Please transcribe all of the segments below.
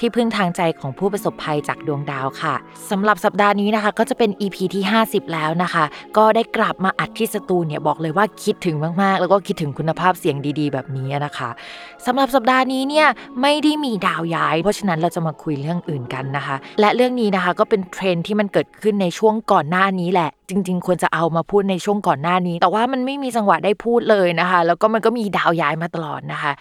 ที่พึ่งทางใจของผู้ประสบภัยจากดวงดาวค่ะสำหรับสัปดาห์นี้นะคะ ก็จะเป็น EP ที่ 50 แล้วนะคะ ก็ได้กลับมาอัดที่สตูเนี่ยบอกเลยว่าคิดถึงมากๆ แล้วก็คิดถึงคุณภาพเสียงดีๆ แบบนี้นะคะสำหรับสัปดาห์นี้เนี่ยไม่ได้มีดาวย้าย เพราะฉะนั้นเราจะมาคุยเรื่องอื่นกันนะคะ และเรื่องนี้นะคะก็เป็นเทรนที่มันเกิดขึ้นในช่วงก่อนหน้านี้แหละ จริง ๆ ควรจะเอามาพูดในช่วงก่อนหน้านี้ แต่ว่ามันไม่มีจังหวะได้พูดเลยนะคะ แล้วก็มันก็มีดาวย้ายมาตลอดนะคะ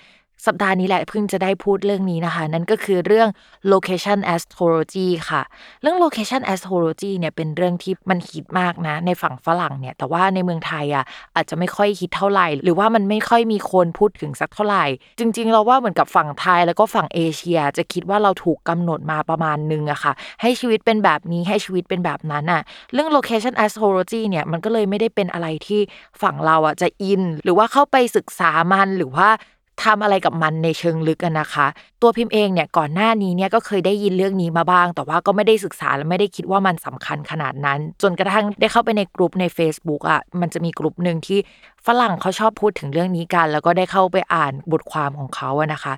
สัปดาห์นี้แหละเพิ่งจะได้พูดเรื่องนี้นะคะ นั่นก็คือเรื่อง location astrology ค่ะ เรื่อง location astrology เนี่ยเป็นเรื่องที่มันฮิตมากนะ ในฝั่งฝรั่งเนี่ย แต่ว่าในเมืองไทยอะอาจจะไม่ค่อยฮิตเท่าไหร่ หรือว่ามันไม่ค่อยมีคนพูดถึงสักเท่าไหร่ จริง ๆ เราว่าเหมือนกับฝั่งไทยแล้วก็ฝั่งเอเชีย จะคิดว่าเราถูกกำหนดมาประมาณนึงอะค่ะ ให้ชีวิตเป็นแบบนี้ให้ชีวิตเป็นแบบนั้นอะเรื่อง location astrology เนี่ยมันก็เลยไม่ได้เป็นอะไรที่ฝั่งเราอะจะอิน หรือว่าเข้าไปศึกษามันหรือว่า ทำอะไรกับมันในเชิงลึกกันนะคะ ตัวพิมพ์เองเนี่ยก่อนหน้านี้เนี่ยก็เคยได้ยินเรื่องนี้มาบ้าง แต่ว่าก็ไม่ได้ศึกษาและไม่ได้คิดว่ามันสำคัญขนาดนั้น จนกระทั่งได้เข้าไปในกลุ่มใน Facebook อะมันจะมีกลุ่มหนึ่งที่ฝรั่งเขาชอบพูดถึงเรื่องนี้กัน แล้วก็ได้เข้าไปอ่านบทความของเขาอะนะคะ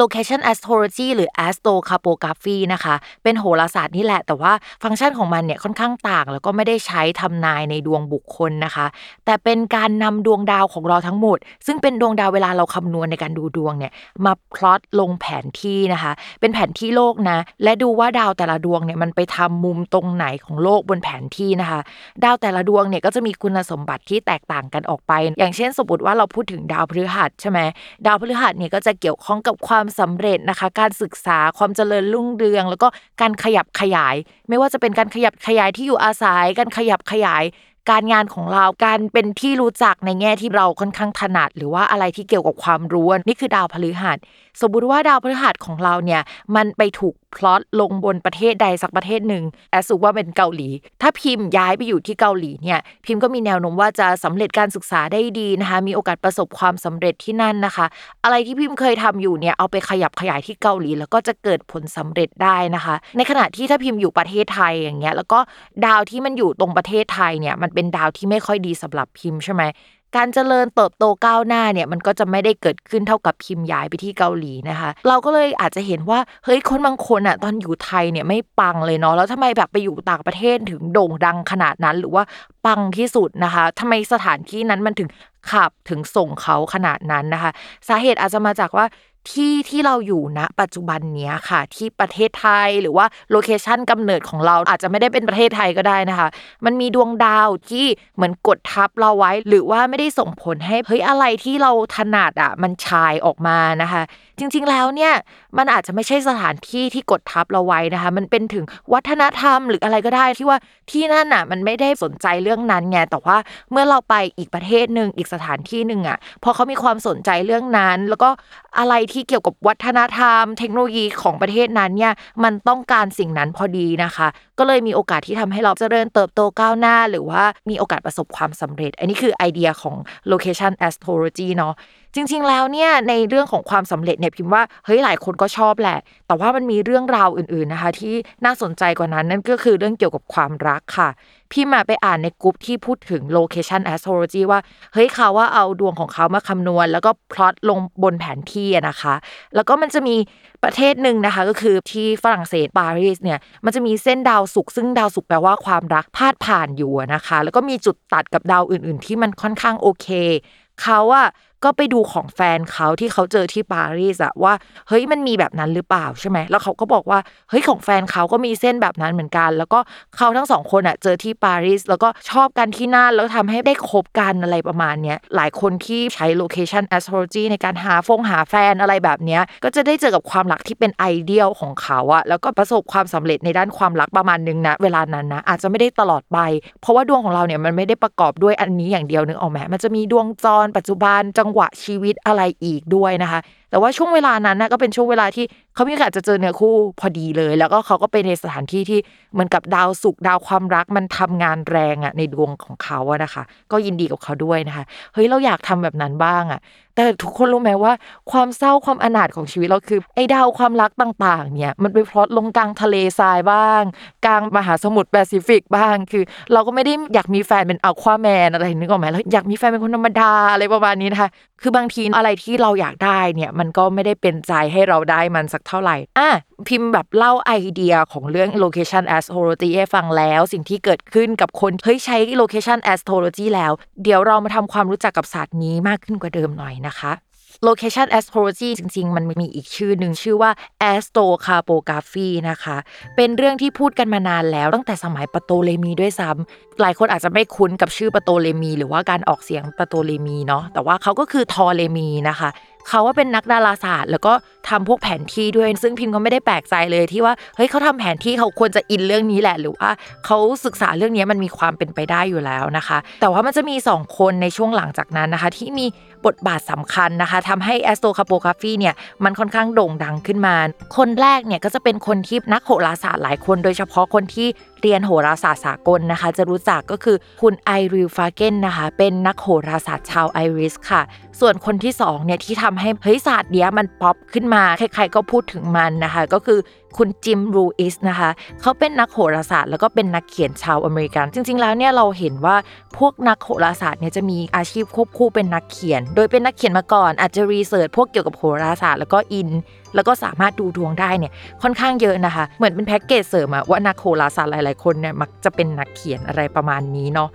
location astrology หรือ astrocartography นะคะ เป็นโหราศาสตร์นี่แหละ แต่ว่าฟังก์ชันของมันเนี่ยค่อนข้างต่าง แล้วก็ไม่ได้ใช้ทำนายในดวงบุคคลนะคะ แต่เป็นการนำดวงดาวของเราทั้งหมด ซึ่งเป็นดวงดาวเวลาเราคำนวณในการดูดวงเนี่ย มาพลอตลงแผนที่นะคะ เป็นแผนที่โลกนะ และดูว่าดาวแต่ละดวงเนี่ยมันไปทำมุมตรงไหนของโลกบนแผนที่นะคะ ดาวแต่ละดวงเนี่ยก็จะมีคุณสมบัติที่แตกต่างกันออกไปอย่างเช่นสมมติว่าเราพูดถึงดาวพฤหัสใช่ไหมดาวพฤหัสเนี่ยก็จะเกี่ยวข้องกับความสำเร็จนะคะ การศึกษาความเจริญรุ่งเรือง แล้วก็การขยับขยาย ไม่ว่าจะเป็นการขยับขยายที่อยู่อาศัย การขยับขยายการงานของเราการเป็นที่รู้จักในแง่ที่เราค่อนข้างถนัด หรือว่าอะไรที่เกี่ยวกับความรู้นี่คือดาวพฤหัส สมมุติว่าดาวพฤหัสของเราเนี่ยมันไปถูก พลอตลงบนประเทศใดสักประเทศหนึ่งแอสสุว่าเป็นเกาหลี ถ้าพิมพ์ย้ายไปอยู่ที่เกาหลีเนี่ยพิมพ์ก็มีแนวโน้มว่าจะสำเร็จการศึกษาได้ดีนะคะมีโอกาสประสบความสำเร็จที่นั่นนะคะ อะไรที่พิมพ์เคยทำอยู่เนี่ยเอาไปขยับขยายที่เกาหลี แล้วก็จะเกิดผลสำเร็จได้นะคะ ในขณะที่ถ้าพิมพ์อยู่ประเทศไทยอย่างเงี้ยแล้วก็ดาวที่มันอยู่ตรงประเทศไทยเนี่ยมันเป็นดาวที่ไม่ค่อยดีสำหรับพิมพ์ใช่ไหม การเจริญเติบโตก้าวหน้าเนี่ยมันก็จะไม่ได้เกิดขึ้นเท่ากับพิมพ์ย้ายไปที่เกาหลีนะคะ เราก็เลยอาจจะเห็นว่าเฮ้ยคนบางคนอะตอนอยู่ไทยเนี่ยไม่ปังเลยเนาะแล้วทำไมแบบไปอยู่ต่างประเทศถึงโด่งดังขนาดนั้น หรือว่าปังที่สุดนะคะทำไมสถานที่นั้นมันถึง ขับถึงส่งเขาขนาดนั้นนะคะ สาเหตุอาจจะมาจากว่าที่ที่เราอยู่ณปัจจุบันเนี้ยค่ะ ที่ประเทศไทยหรือว่าโลเคชันกำเนิดของเราอาจจะไม่ได้เป็นประเทศไทยก็ได้นะคะ มันมีดวงดาวที่เหมือนกดทับเราไว้ หรือว่าไม่ได้ส่งผลให้เฮ้ยอะไรที่เราถนัดอะมันชายออกมานะคะ จริง ๆ แล้วเนี่ยมันอาจจะไม่ใช่สถานที่ที่กดทับเราไว้นะคะ มันเป็นถึงวัฒนธรรมหรืออะไรก็ได้ที่ว่าที่นั่นอะมันไม่ได้สนใจเรื่องนั้นไงแต่ว่าเมื่อเราไปอีกประเทศหนึ่งอีกสถานที่หนึ่งอะพอเขามีความสนใจเรื่องนั้น แล้วก็อะไรที่เกี่ยวกับวัฒนธรรม เทคโนโลยีของประเทศนั้นเนี่ยมันต้องการสิ่งนั้นพอดีนะคะ ก็เลยมีโอกาสที่ทำให้เราเจริญเติบโตก้าวหน้า หรือว่ามีโอกาสประสบความสำเร็จ อันนี้คือไอเดียของ location astrology เนาะ จริง ๆ แล้วเนี่ยในเรื่องของความสำเร็จเนี่ยพิมพ์ว่าเฮ้ยหลายคนก็ชอบแหละ แต่ว่ามันมีเรื่องราวอื่น ๆนะคะ ที่น่าสนใจกว่านั้นนั่นก็คือเรื่องเกี่ยวกับความรักค่ะ พี่มาไปอ่านในกลุ่มที่พูดถึง location astrology ว่าเฮ้ยเขาว่าเอาดวงของเขามาคำนวณ แล้วก็พลอตลงบนแผนที่นะคะ แล้วก็มันจะมีประเทศหนึ่งนะคะ ก็คือที่ฝรั่งเศสปารีสเนี่ยมันจะมีเส้นดาวศุกร์ซึ่งดาวศุกร์แปลว่าความรักพาดผ่านอยู่นะคะ แล้วก็มีจุดตัดกับดาวอื่น ๆ ที่มันค่อนข้างโอเคเขาอะ ก็ไปดูของแฟนเขาที่เขาเจอที่ปารีสอะว่าเฮ้ยมันมีแบบนั้นหรือเปล่าใช่ไหมแล้วเขาก็บอกว่าเฮ้ยของแฟนเขาก็มีเส้นแบบนั้นเหมือนกัน แล้วก็เขาทั้งสองคนอะเจอที่ปารีสแล้วก็ชอบกันที่นั่นแล้วทำให้ได้คบกันอะไรประมาณเนี้ยหลายคนที่ใช้ location astrology ในการหาฟงหาแฟนอะไรแบบเนี้ยก็จะได้เจอกับความรักที่เป็นไอเดียลของเขาอะแล้วก็ประสบความสำเร็จในด้านความรักประมาณนึงนะเวลานั้นนะอาจจะไม่ได้ตลอดไป เพราะว่าดวงของเราเนี่ยมันไม่ได้ประกอบด้วยอันนี้อย่างเดียวนึกออกไหมมันจะมีดวงจรปัจจุบันจังหวะชีวิตอะไรอีกด้วยนะคะแต่ว่าช่วงเวลานั้นนะก็เป็นช่วงเวลาที่เขามีโอกาสจะเจอเนื้อคู่พอดีเลย แล้วก็เขาก็ไปในสถานที่ที่เหมือนกับดาวสุกดาวความรักมันทำงานแรงอะในดวงของเขาอะนะคะ ก็ยินดีกับเขาด้วยนะคะเฮ้ยเราอยากทำแบบนั้นบ้างอะแต่ทุกคนรู้ไหมว่าความเศร้าความอนาถของชีวิตเราคือไอ้ดาวความรักต่าง ๆ เนี่ย มันไปพลอตลงกลางทะเลทรายบ้าง กลางมหาสมุทรแปซิฟิกบ้าง คือ เราก็ไม่ได้อยากมีแฟนเป็นอัลควาแมนอะไรนึกออกไหมเราอยากมีแฟนเป็นคนธรรมดาอะไรประมาณนี้นะคะคือบางทีอะไรที่เราอยากได้เนี่ยมันก็ไม่ได้เป็นใจให้เราได้มันสักเท่าไหร่อะพิมพ์แบบเล่าไอเดียของเรื่อง location astrology ให้ฟังแล้วสิ่งที่เกิดขึ้นกับคนเฮ้ยใช้ location astrology แล้ว เดี๋ยวเรามาทำความรู้จักกับศาสตร์นี้มากขึ้นกว่าเดิมหน่อยนะคะ location astrology จริง ๆ มันมีอีกชื่อหนึ่งชื่อว่า astrocartography นะคะ เป็นเรื่องที่พูดกันมานานแล้วตั้งแต่สมัยปโตเลมีด้วยซ้ำหลายคนอาจจะไม่คุ้นกับชื่อปโตเลมี หรือว่าการออกเสียงปโตเลมีเนาะแต่ว่าเขาก็คือทอเลมีนะคะเขาว่าเป็นนักดาราศาสตร์ แล้วก็ทำพวกแผนที่ด้วย ซึ่งพิมพ์ก็ไม่ได้แปลกใจเลยที่ว่าเฮ้ยเขาทำแผนที่เขาควรจะอินเรื่องนี้แหละ หรือว่าเขาศึกษาเรื่องนี้มันมีความเป็นไปได้อยู่แล้วนะคะ แต่ว่ามันจะมี 2 คนในช่วงหลังจากนั้นนะคะ ที่มี บทบาทสำคัญนะคะทำให้ astrocartography เนี่ยมันค่อนข้างโด่งดังขึ้นมา คนแรกเนี่ยก็จะเป็นคนที่นักโหราศาสตร์หลายคน โดยเฉพาะคนที่ เรียนโหราศาสตร์สากลนะคะ จะรู้จักก็คือคุณ Cyril Fagan นะคะ เป็นนักโหราศาสตร์ชาวไอริชค่ะ ส่วนคนที่2เนี่ยที่ทำให้เฮ้ยศาสตร์เนี้ยมันป๊อปขึ้นมา ใครๆก็พูดถึงมันนะคะ ก็คือคุณ Jim Lewis นะคะ เขาเป็นนักโหราศาสตร์ แล้วก็เป็นนักเขียนชาวอเมริกัน จริง ๆ แล้วเนี่ยเราเห็นว่าพวกนักโหราศาสตร์เนี่ยจะมีอาชีพควบคู่เป็นนักเขียน โดยเป็นนักเขียนมาก่อนอาจจะรีเสิร์ชพวกเกี่ยวกับโหราศาสตร์แล้วก็อิน แล้วก็สามารถดูดวงได้เนี่ยค่อนข้างเยอะนะคะ เหมือนเป็นแพ็กเกจเสริมอะว่านักโหราศาสตร์หลาย ๆ คนเนี่ยมักจะเป็นนักเขียนอะไรประมาณนี้เนาะ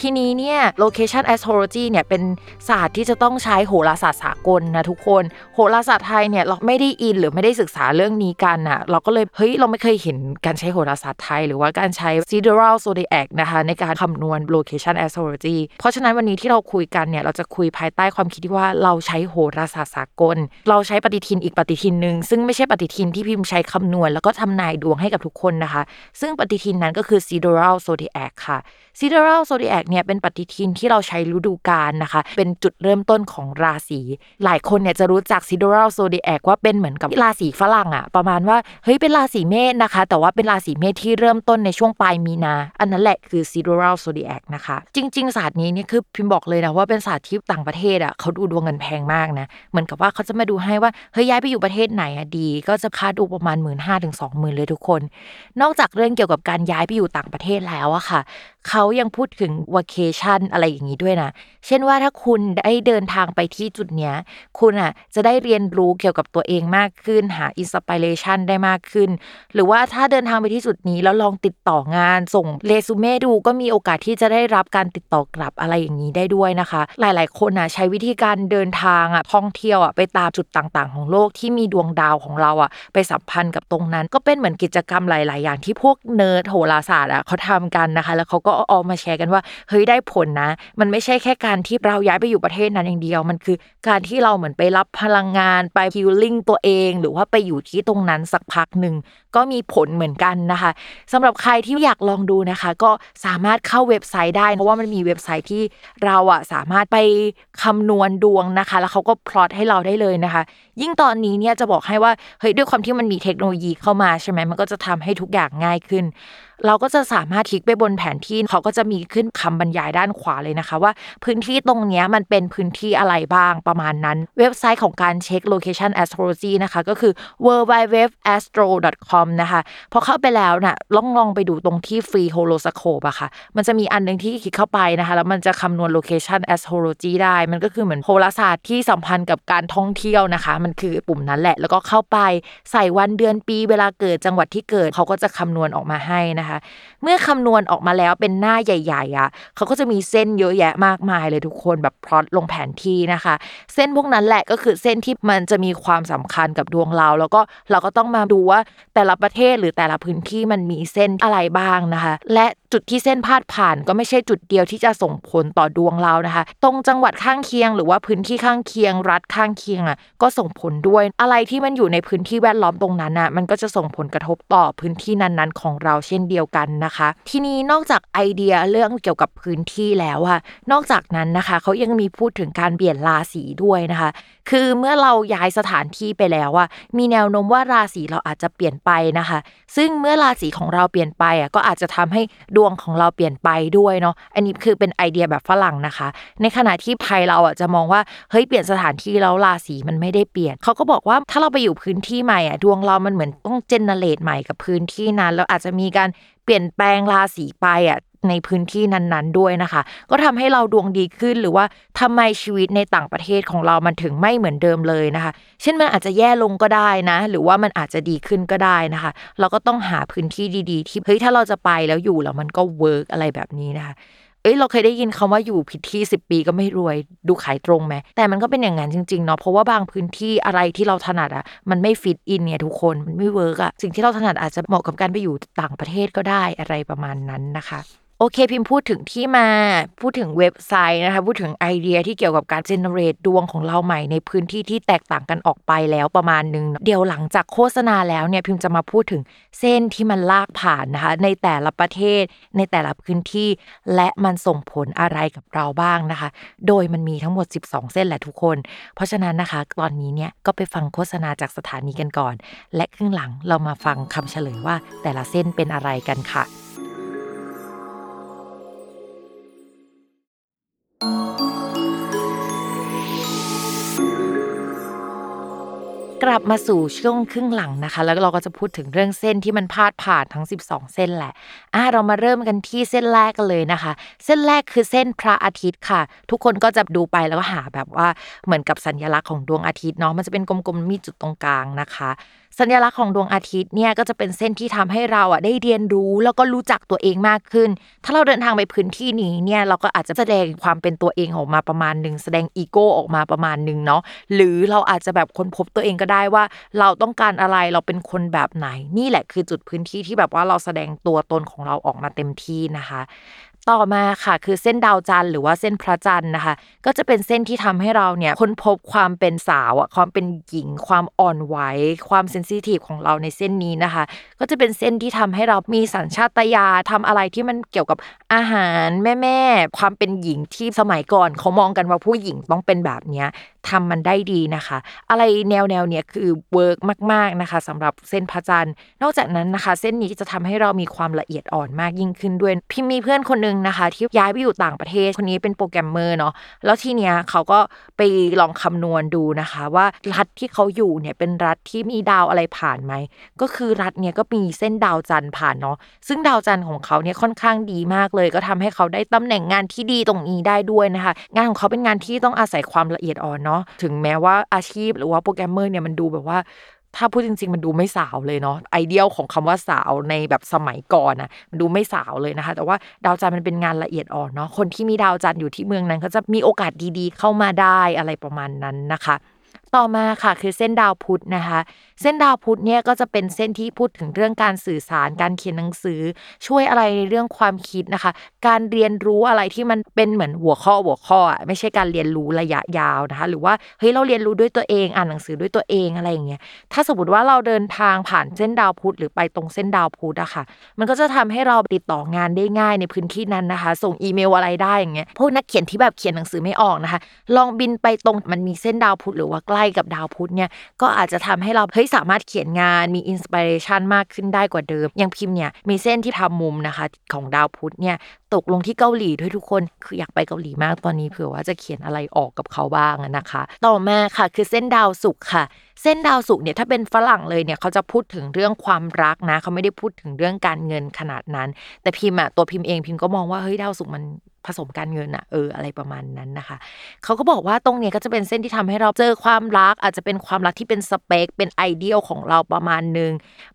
ทีนี้เนี่ย location astrology เนี่ยเป็นศาสตร์ที่จะต้องใช้โหราศาสตร์สากลนะทุกคน โหราศาสตร์ไทยเนี่ยเราไม่ได้อินหรือไม่ได้ศึกษาเรื่องนี้กันอะเราก็เลยเฮ้ยเราไม่เคยเห็นการใช้โหราศาสตร์ไทย หรือว่าการใช้ sidereal zodiac นะคะในการคำนวณ location astrology เพราะฉะนั้นวันนี้ที่เราคุยกันเนี่ยเราจะคุยภายใต้ความคิดที่ว่าเราใช้โหราศาสตร์สากล เราใช้ปฏิทินอีกปฏิทินหนึ่งซึ่งไม่ใช่ปฏิทินที่พิมพ์ใช้คำนวณ แล้วก็ทำนายดวงให้กับทุกคนนะคะ ซึ่งปฏิทินนั้นก็คือ sidereal zodiac ค่ะ sidereal zodiac เนี่ยเป็นปฏิทินที่เราใช้ฤดูกาลนะคะ เป็นจุดเริ่มต้นของราศี หลายคนเนี่ยจะรู้จัก sidereal zodiac ว่าเป็นเหมือนกับราศีฝรั่งอะประมาณว่าเฮ้ยเป็นราศีเมษนะคะ แต่ว่าเป็นราศีเมษที่เริ่มต้นในช่วงปลายมีนา อันนั้นแหละคือ sidereal zodiac นะคะ จริง ๆ ศาสตร์นี้เนี่ยคือพิมพ์บอกเลยนะว่าเป็นศาสตร์ที่ต่างประเทศอะเขาดูดวงกันแพงมากนะเหมือนกับว่าเขาจะมาดูให้ว่าเฮ้ยย้ายไปอยู่ประเทศไหนอะดี ก็จะค่าดูประมาณ1 5ื่นห้าถึงสองหมื่นเลยทุกคน นอกจากเรื่องเกี่ยวกับการย้ายไปอยู่ต่างประเทศแล้วอะค่ะ เขายังพูดถึง vacation อะไรอย่างนี้ด้วยนะ เช่นว่าถ้าคุณได้เดินทางไปที่จุดเนี้ย คุณอะจะได้เรียนรู้เกี่ยวกับตัวเองมากขึ้น หา inspiration ได้มากขึ้น หรือว่าถ้าเดินทางไปที่จุดนี้แล้วลองติดต่องานส่งเรซูเม่ดูก็มีโอกาสที่จะได้รับการติดต่อกลับอะไรอย่างนี้ได้ด้วยนะคะ หลาย ๆ คนอะใช้วิธีการเดินทางอะท่องเที่ยวอะไปตามจุดต่าง ๆ ของโลกที่มีดวงดาวของเราอะไปสัมพันธ์กับตรงนั้น ก็เป็นเหมือนกิจกรรมหลาย ๆ อย่างที่พวกเนิร์ดโหราศาสตร์อะเขาทำกันนะคะ แล้วเขาก็เอามาแชร์กันว่า เฮ้ยได้ผลนะ มันไม่ใช่แค่การที่เราย้ายไปอยู่ประเทศนั้นอย่างเดียว มันคือการที่เราเหมือนไปรับพลังงานไปฮิลลิ่งตัวเอง หรือว่าไปอยู่ที่ตรงนั้นสักพักหนึ่งก็มีผลเหมือนกันนะคะสำหรับใครที่อยากลองดูนะคะ ก็สามารถเข้าเว็บไซต์ได้ เพราะว่ามันมีเว็บไซต์ที่เราอะสามารถไปคำนวณดวงนะคะ แล้วเขาก็พลอตให้เราได้เลยนะคะ ยิ่งตอนนี้เนี่ยจะบอกให้ว่าเฮ้ยด้วยความที่มันมีเทคโนโลยีเข้ามาใช่ไหมมันก็จะทำให้ทุกอย่างง่ายขึ้น เราก็จะสามารถคลิกไปบนแผนที่เขาก็จะมีขึ้นคำบรรยายด้านขวาเลยนะคะว่า พื้นที่ตรงนี้มันเป็นพื้นที่อะไรบ้างประมาณนั้น เว็บไซต์ของการเช็ค location astrology นะคะ ก็คือ www.astro.com นะคะพอเข้าไปแล้วนะ่ะลองลองไปดูตรงที่ free horoscope อะค่ะ มันจะมีอันหนึงที่คลิกเข้าไปนะคะ แล้วมันจะคำนวณ location astrology ได้ มันก็คือเหมือนโหราศาสตร์ที่สัมพันธ์กับการท่องเที่ยวนะคะ มันคือปุ่มนั้นแหละแล้วก็เข้าไปใส่วันเดือนปีเวลาเกิดจังหวัดที่เกิดเขาก็จะคำนวณออกมาให้นะคะเมื่อคำนวณออกมาแล้วเป็นหน้าใหญ่ๆอะเขาก็จะมีเส้นเยอะแยะมากมายเลยทุกคนแบบพลอตลงแผนที่นะคะ เส้นพวกนั้นแหละก็คือเส้นที่มันจะมีความสำคัญกับดวงเรา แล้วก็เราก็ต้องมาดูว่าแต่ละประเทศหรือแต่ละพื้นที่มันมีเส้นอะไรบ้างนะคะ และ จุดที่เส้นพาดผ่านก็ไม่ใช่จุดเดียวที่จะส่งผลต่อดวงเรานะคะ ตรงจังหวัดข้างเคียง หรือว่าพื้นที่ข้างเคียง รัฐข้างเคียงอะก็ส่งผลด้วย อะไรที่มันอยู่ในพื้นที่แวดล้อมตรงนั้นอะมันก็จะส่งผลกระทบต่อพื้นที่นั้นๆ ของเราเช่นเดียวกันนะคะ ทีนี้นอกจากไอเดียเรื่องเกี่ยวกับพื้นที่แล้วอะนอกจากนั้นนะคะเขายังมีพูดถึงการเปลี่ยนราศีด้วยนะคะ คือเมื่อเราย้ายสถานที่ไปแล้วอะมีแนวโน้มว่าราศีเราอาจจะเปลี่ยนไปนะคะ ซึ่งเมื่อราศีของเราเปลี่ยนไปอะก็อาจจะทำให้ดวงของเราเปลี่ยนไปด้วยเนาะอันนี้คือเป็นไอเดียแบบฝรั่งนะคะ ในขณะที่ไทยเราอะจะมองว่าเฮ้ยเปลี่ยนสถานที่แล้วราศีมันไม่ได้เปลี่ยนเขาก็บอกว่าถ้าเราไปอยู่พื้นที่ใหม่อะดวงเรามันเหมือนต้องเจเนเรตใหม่กับพื้นที่นั้นแล้วอาจจะมีการเปลี่ยนแปลงราศีไปอะ ในพื้นที่นั้นๆด้วยนะคะ ก็ทำให้เราดวงดีขึ้นหรือว่าทำไมชีวิตในต่างประเทศของเรามันถึงไม่เหมือนเดิมเลยนะคะ เช่นมันอาจจะแย่ลงก็ได้นะ หรือว่ามันอาจจะดีขึ้นก็ได้นะคะ เราก็ต้องหาพื้นที่ดีๆ ที่เฮ้ยถ้าเราจะไปแล้วอยู่แล้วมันก็เวิร์กอะไรแบบนี้นะคะเอ้ยเราเคยได้ยินคำว่าอยู่ผิดที่ 10 ปีก็ไม่รวยดูขายตรงไหมแต่มันก็เป็นอย่างนั้นจริงๆเนาะเพราะว่าบางพื้นที่อะไรที่เราถนัดอะมันไม่ fit in เนี่ยทุกคนมันไม่ work อะสิ่งที่เราถนัดอาจจะเหมาะกับการไปอยู่ต่างประเทศก็ได้อะไรประมาณนั้นนะคะ โอเคพิมพ์พูดถึงที่มา พูดถึงเว็บไซต์นะคะ พูดถึงไอเดียที่เกี่ยวกับการ generate ดวงของเราใหม่ในพื้นที่ที่แตกต่างกันออกไปแล้วประมาณนึง เดี๋ยวหลังจากโฆษณาแล้วเนี่ยพิมพ์จะมาพูดถึงเส้นที่มันลากผ่านนะคะ ในแต่ละประเทศ ในแต่ละพื้นที่ และมันส่งผลอะไรกับเราบ้างนะคะ โดยมันมีทั้งหมด 12 เส้นแหละทุกคน เพราะฉะนั้นนะคะ ตอนนี้เนี่ยก็ไปฟังโฆษณาจากสถานีกันก่อน และครึ่งหลังเรามาฟังคำเฉลยว่าแต่ละเส้นเป็นอะไรกันค่ะ กลับมาสู่ช่วงครึ่งหลังนะคะ แล้วเราก็จะพูดถึงเรื่องเส้นที่มันพาดผ่านทั้ง 12 เส้นแหละอะเรามาเริ่มกันที่เส้นแรกกันเลยนะคะ เส้นแรกคือเส้นพระอาทิตย์ค่ะ ทุกคนก็จะดูไปแล้วก็หาแบบว่าเหมือนกับสัญลักษณ์ของดวงอาทิตย์เนาะมันจะเป็นกลมๆมีจุดตรงกลางนะคะ สัญลักษณ์ของดวงอาทิตย์เนี่ยก็จะเป็นเส้นที่ทำให้เราอะได้เรียนรู้ แล้วก็รู้จักตัวเองมากขึ้น ถ้าเราเดินทางไปพื้นที่นี้เนี่ยเราก็อาจจะแสดงความเป็นตัวเองออกมาประมาณหนึ่งแสดงอีโก้ออกมาประมาณหนึ่งเนาะหรือเราอาจจะแบบค้นพบตัวเองก็ได้ว่า เราต้องการอะไรเราเป็นคนแบบไหน นี่แหละคือจุดพื้นที่ที่แบบว่าเราแสดงตัวตนของเราออกมาเต็มที่นะคะ ต่อมาค่ะ คือเส้นดาวจันทร์หรือว่าเส้นพระจันทร์นะคะ ก็จะเป็นเส้นที่ทำให้เราเนี่ยค้นพบความเป็นสาวอะความเป็นหญิง ความอ่อนไหวความ sensitive ของเราในเส้นนี้นะคะ ก็จะเป็นเส้นที่ทำให้เรามีสัญชาตญาณทำอะไรที่มันเกี่ยวกับอาหารแม่แม่ความเป็นหญิงที่สมัยก่อนเขามองกันว่าผู้หญิงต้องเป็นแบบเนี้ยทำมันได้ดีนะคะ อะไรแนวแนวเนี้ยคือ work มาก ๆนะคะสำหรับเส้นพระจันทร์นอกจากนั้นนะคะ เส้นนี้จะทำให้เรามีความละเอียดอ่อนมากยิ่งขึ้นด้วยพิมพ์มีเพื่อนคนนึงนะคะที่ย้ายไปอยู่ต่างประเทศคนนี้เป็นโปรแกรมเมอร์เนาะแล้วทีเนี้ยเขาก็ไปลองคำนวณดูนะคะว่ารัฐที่เขาอยู่เนี่ยเป็นรัฐที่มีดาวอะไรผ่านไหมก็คือรัฐเนี่ยก็มีเส้นดาวจันทร์ผ่านเนาะซึ่งดาวจันทร์ของเขาเนี่ยค่อนข้างดีมากเลย ก็ทำให้เขาได้ตำแหน่งงานที่ดีตรงนี้ได้ด้วยนะคะ งานของเขาเป็นงานที่ต้องอาศัยความละเอียดอ่อนเนาะถึงแม้ว่าอาชีพหรือว่าโปรแกรมเมอร์เนี่ยมันดูแบบว่า ถ้าพูดจริง ๆ มันดูไม่สาวเลยเนาะไอเดียลของคำว่าสาวในแบบสมัยก่อนนะมันดูไม่สาวเลยนะคะ แต่ว่าดาวจันทร์มันเป็นงานละเอียดอ่อนเนาะคนที่มีดาวจันทร์อยู่ที่เมืองนั้นเขาจะมีโอกาสดีๆ เข้ามาได้อะไรประมาณนั้นนะคะ ต่อมาค่ะคือเส้นดาวพุธนะคะเส้นดาวพุธเนี่ยก็จะเป็นเส้นที่พูดถึงเรื่องการสื่อสารการเขียนหนังสือ ช่วยอะไรในเรื่องความคิดนะคะ การเรียนรู้อะไรที่มันเป็นเหมือนหัวข้อหัวข้ออะไม่ใช่การเรียนรู้ระยะยาวนะคะ หรือว่าเฮ้ยเราเรียนรู้ด้วยตัวเองอ่านหนังสือด้วยตัวเองอะไรอย่างเงี้ยถ้าสมมติว่าเราเดินทางผ่านเส้นดาวพุธหรือไปตรงเส้นดาวพุธอะค่ะ มันก็จะทำให้เราติดต่องานได้ง่ายในพื้นที่นั้นนะคะ ส่งอีเมลอะไรได้อย่างเงี้ยพวกนักเขียนที่แบบเขียนหนังสือไม่ออกนะคะ ลองบินไปตรงมันมีเส้นดาวพุธหรือว่าใกล้กับดาวพุธเนี่ยก็อาจจะทำให้เราเฮ้ยสามารถเขียนงานมี inspiration มากขึ้นได้กว่าเดิม อย่างพิมพ์เนี่ยมีเส้นที่ทำมุมนะคะของดาวพุธเนี่ยตกลงที่เกาหลีด้วยทุกคนคืออยากไปเกาหลีมากตอนนี้เผื่อว่าจะเขียนอะไรออกกับเขาบ้างนะคะ ต่อมาค่ะคือเส้นดาวศุกร์ค่ะ เส้นดาวศุกเนี่ยถ้าเป็นฝรั่งเลยเนี่ยเขาจะพูดถึงเรื่องความรักนะ เขาไม่ได้พูดถึงเรื่องการเงินขนาดนั้น แต่พิมพ์อะตัวพิมพ์เองพิมพ์ก็มองว่าเฮ้ยดาวศุกมันผสมการเงินอะเอออะไรประมาณนั้นนะคะเขาก็บอกว่าตรงเนี้ยก็จะเป็นเส้นที่ทำให้เราเจอความรัก อาจจะเป็นความรักที่เป็นสเปคเป็นไอเดียลของเราประมาณนึง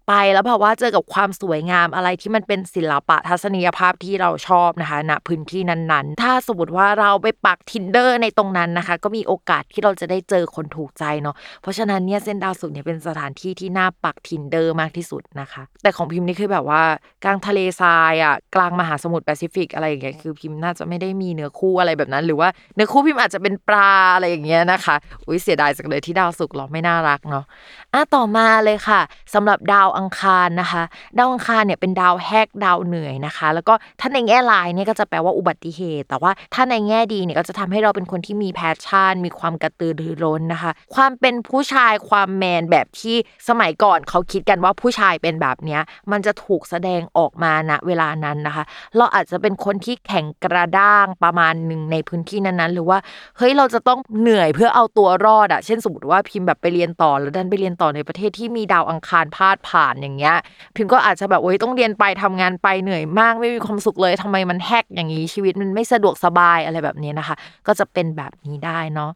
ไปแล้วแบบว่าเจอกับความสวยงามอะไรที่มันเป็นศิลปะทัศนียภาพที่เราชอบนะคะณพื้นที่นั้นๆ ถ้าสมมติว่าเราไปปัก tinder ในตรงนั้นนะคะ ก็มีโอกาสที่เราจะได้เจอคนถูกใจเนาะเพราะฉะนั้นเนี่ยเนี่ยเส้นดาวศุกร์เนี่ยเป็นสถานที่ที่น่าปัด Tinder มากที่สุดนะคะ แต่ของพิมพ์นี่คือแบบว่ากลางทะเลทรายอะกลางมหาสมุทรแปซิฟิกอะไรอย่างเงี้ยคือพิมพ์น่าจะไม่ได้มีเนื้อคู่อะไรแบบนั้น หรือว่าเนื้อคู่พิมพ์อาจจะเป็นปลาอะไรอย่างเงี้ยนะคะอุ้ยเสียดายจังเลยที่ดาวศุกร์เราไม่น่ารักเนาะอะต่อมาเลยค่ะสำหรับดาวอังคารนะคะ ดาวอังคารเนี่ยเป็นดาวแหกดาวเหนื่อยนะคะ แล้วก็ถ้าในแง่ร้ายเนี่ยก็จะแปลว่าอุบัติเหตุ แต่ว่าถ้าในแง่ดีเนี่ยก็จะทำให้เราเป็นคนที่มี passion มีความกระตือรือร้นนะคะ ความเป็นผู้ชายความแมนแบบที่สมัยก่อนเขาคิดกันว่าผู้ชายเป็นแบบเนี้ยมันจะถูกแสดงออกมาณเวลานั้นนะคะ เราอาจจะเป็นคนที่แข็งกระด้างประมาณหนึ่งในพื้นที่นั้นๆ หรือว่าเฮ้ยเราจะต้องเหนื่อยเพื่อเอาตัวรอดอะเช่นสมมติว่าพิมพ์แบบไปเรียนต่อแล้วดันไปเรียนต่อในประเทศที่มีดาวอังคารพาดผ่านอย่างเงี้ย พิมพ์ก็อาจจะแบบโอ้ยต้องเรียนไปทำงานไปเหนื่อยมากไม่มีความสุขเลยทำไมมันแฮกอย่างนี้ชีวิตมันไม่สะดวกสบายอะไรแบบนี้นะคะ ก็จะเป็นแบบนี้ได้เนาะ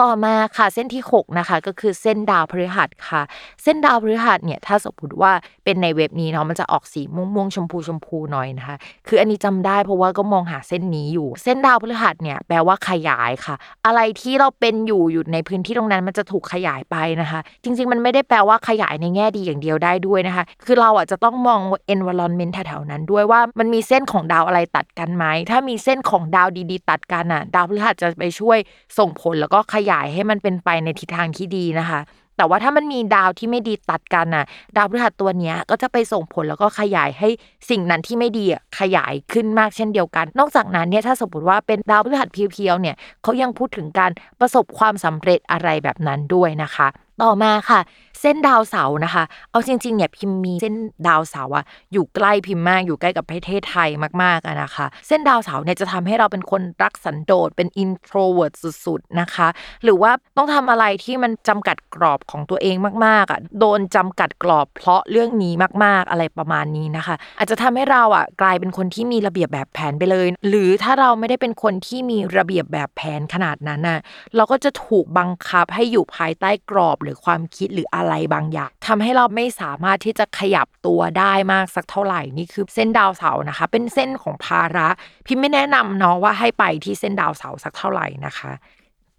ต่อมาค่ะเส้นที่ 6 นะคะ ก็คือเส้นดาวพฤหัสค่ะ เส้นดาวพฤหัสเนี่ยถ้าสมมติว่าเป็นในเว็บนี้เนาะมันจะออกสีม่วงม่วงๆชมพูชมพูหน่อยนะคะ คืออันนี้จำได้เพราะว่าก็มองหาเส้นนี้อยู่ เส้นดาวพฤหัสเนี่ยแปลว่าขยายค่ะ อะไรที่เราเป็นอยู่อยู่ในพื้นที่ตรงนั้นมันจะถูกขยายไปนะคะ จริง ๆ มันไม่ได้แปลว่าขยายในแง่ดีอย่างเดียวได้ด้วยนะคะ คือเราอะจะต้องมอง environment แถวๆนั้นด้วยว่ามันมีเส้นของดาวอะไรตัดกันไหมถ้ามีเส้นของดาวดีๆ ตัดกันอะ ดาวพฤหัสจะไปช่วยส่งผลแล้วก็ขยายให้มันเป็นไปในทิศทางที่ดีนะคะ แต่ว่าถ้ามันมีดาวที่ไม่ดีตัดกันน่ะ ดาวพฤหัสตัวเนี้ยก็จะไปส่งผลแล้วก็ขยายให้สิ่งนั้นที่ไม่ดีขยายขึ้นมากเช่นเดียวกัน นอกจากนั้นเนี่ยถ้าสมมติว่าเป็นดาวพฤหัสเพียวๆเนี่ยเขายังพูดถึงการประสบความสำเร็จอะไรแบบนั้นด้วยนะคะ ต่อมาค่ะ เส้นดาวเสาร์นะคะ เอาจริงๆเนี่ยพิมพ์มีเส้นดาวเสาร์อะอยู่ใกล้พิมพ์มากอยู่ใกล้กับประเทศไทยมากๆอะนะคะ เส้นดาวเสาร์เนี่ยจะทำให้เราเป็นคนรักสันโดษเป็น introvert สุดๆนะคะ หรือว่าต้องทำอะไรที่มันจำกัดกรอบของตัวเองมากๆอะโดนจำกัดกรอบเพราะเรื่องนี้มากๆอะไรประมาณนี้นะคะ อาจจะทำให้เราอะกลายเป็นคนที่มีระเบียบแบบแผนไปเลย หรือถ้าเราไม่ได้เป็นคนที่มีระเบียบแบบแผนขนาดนั้นน่ะเราก็จะถูกบังคับให้อยู่ภายใต้กรอบหรือความคิดหรืออะไรบางอย่างทำให้เราไม่สามารถที่จะขยับตัวได้มากสักเท่าไหร่นี่คือเส้นดาวเสาร์นะคะ เป็นเส้นของภาระพิมไม่แนะนำเนาะว่าให้ไปที่เส้นดาวเสาร์สักเท่าไหร่นะคะ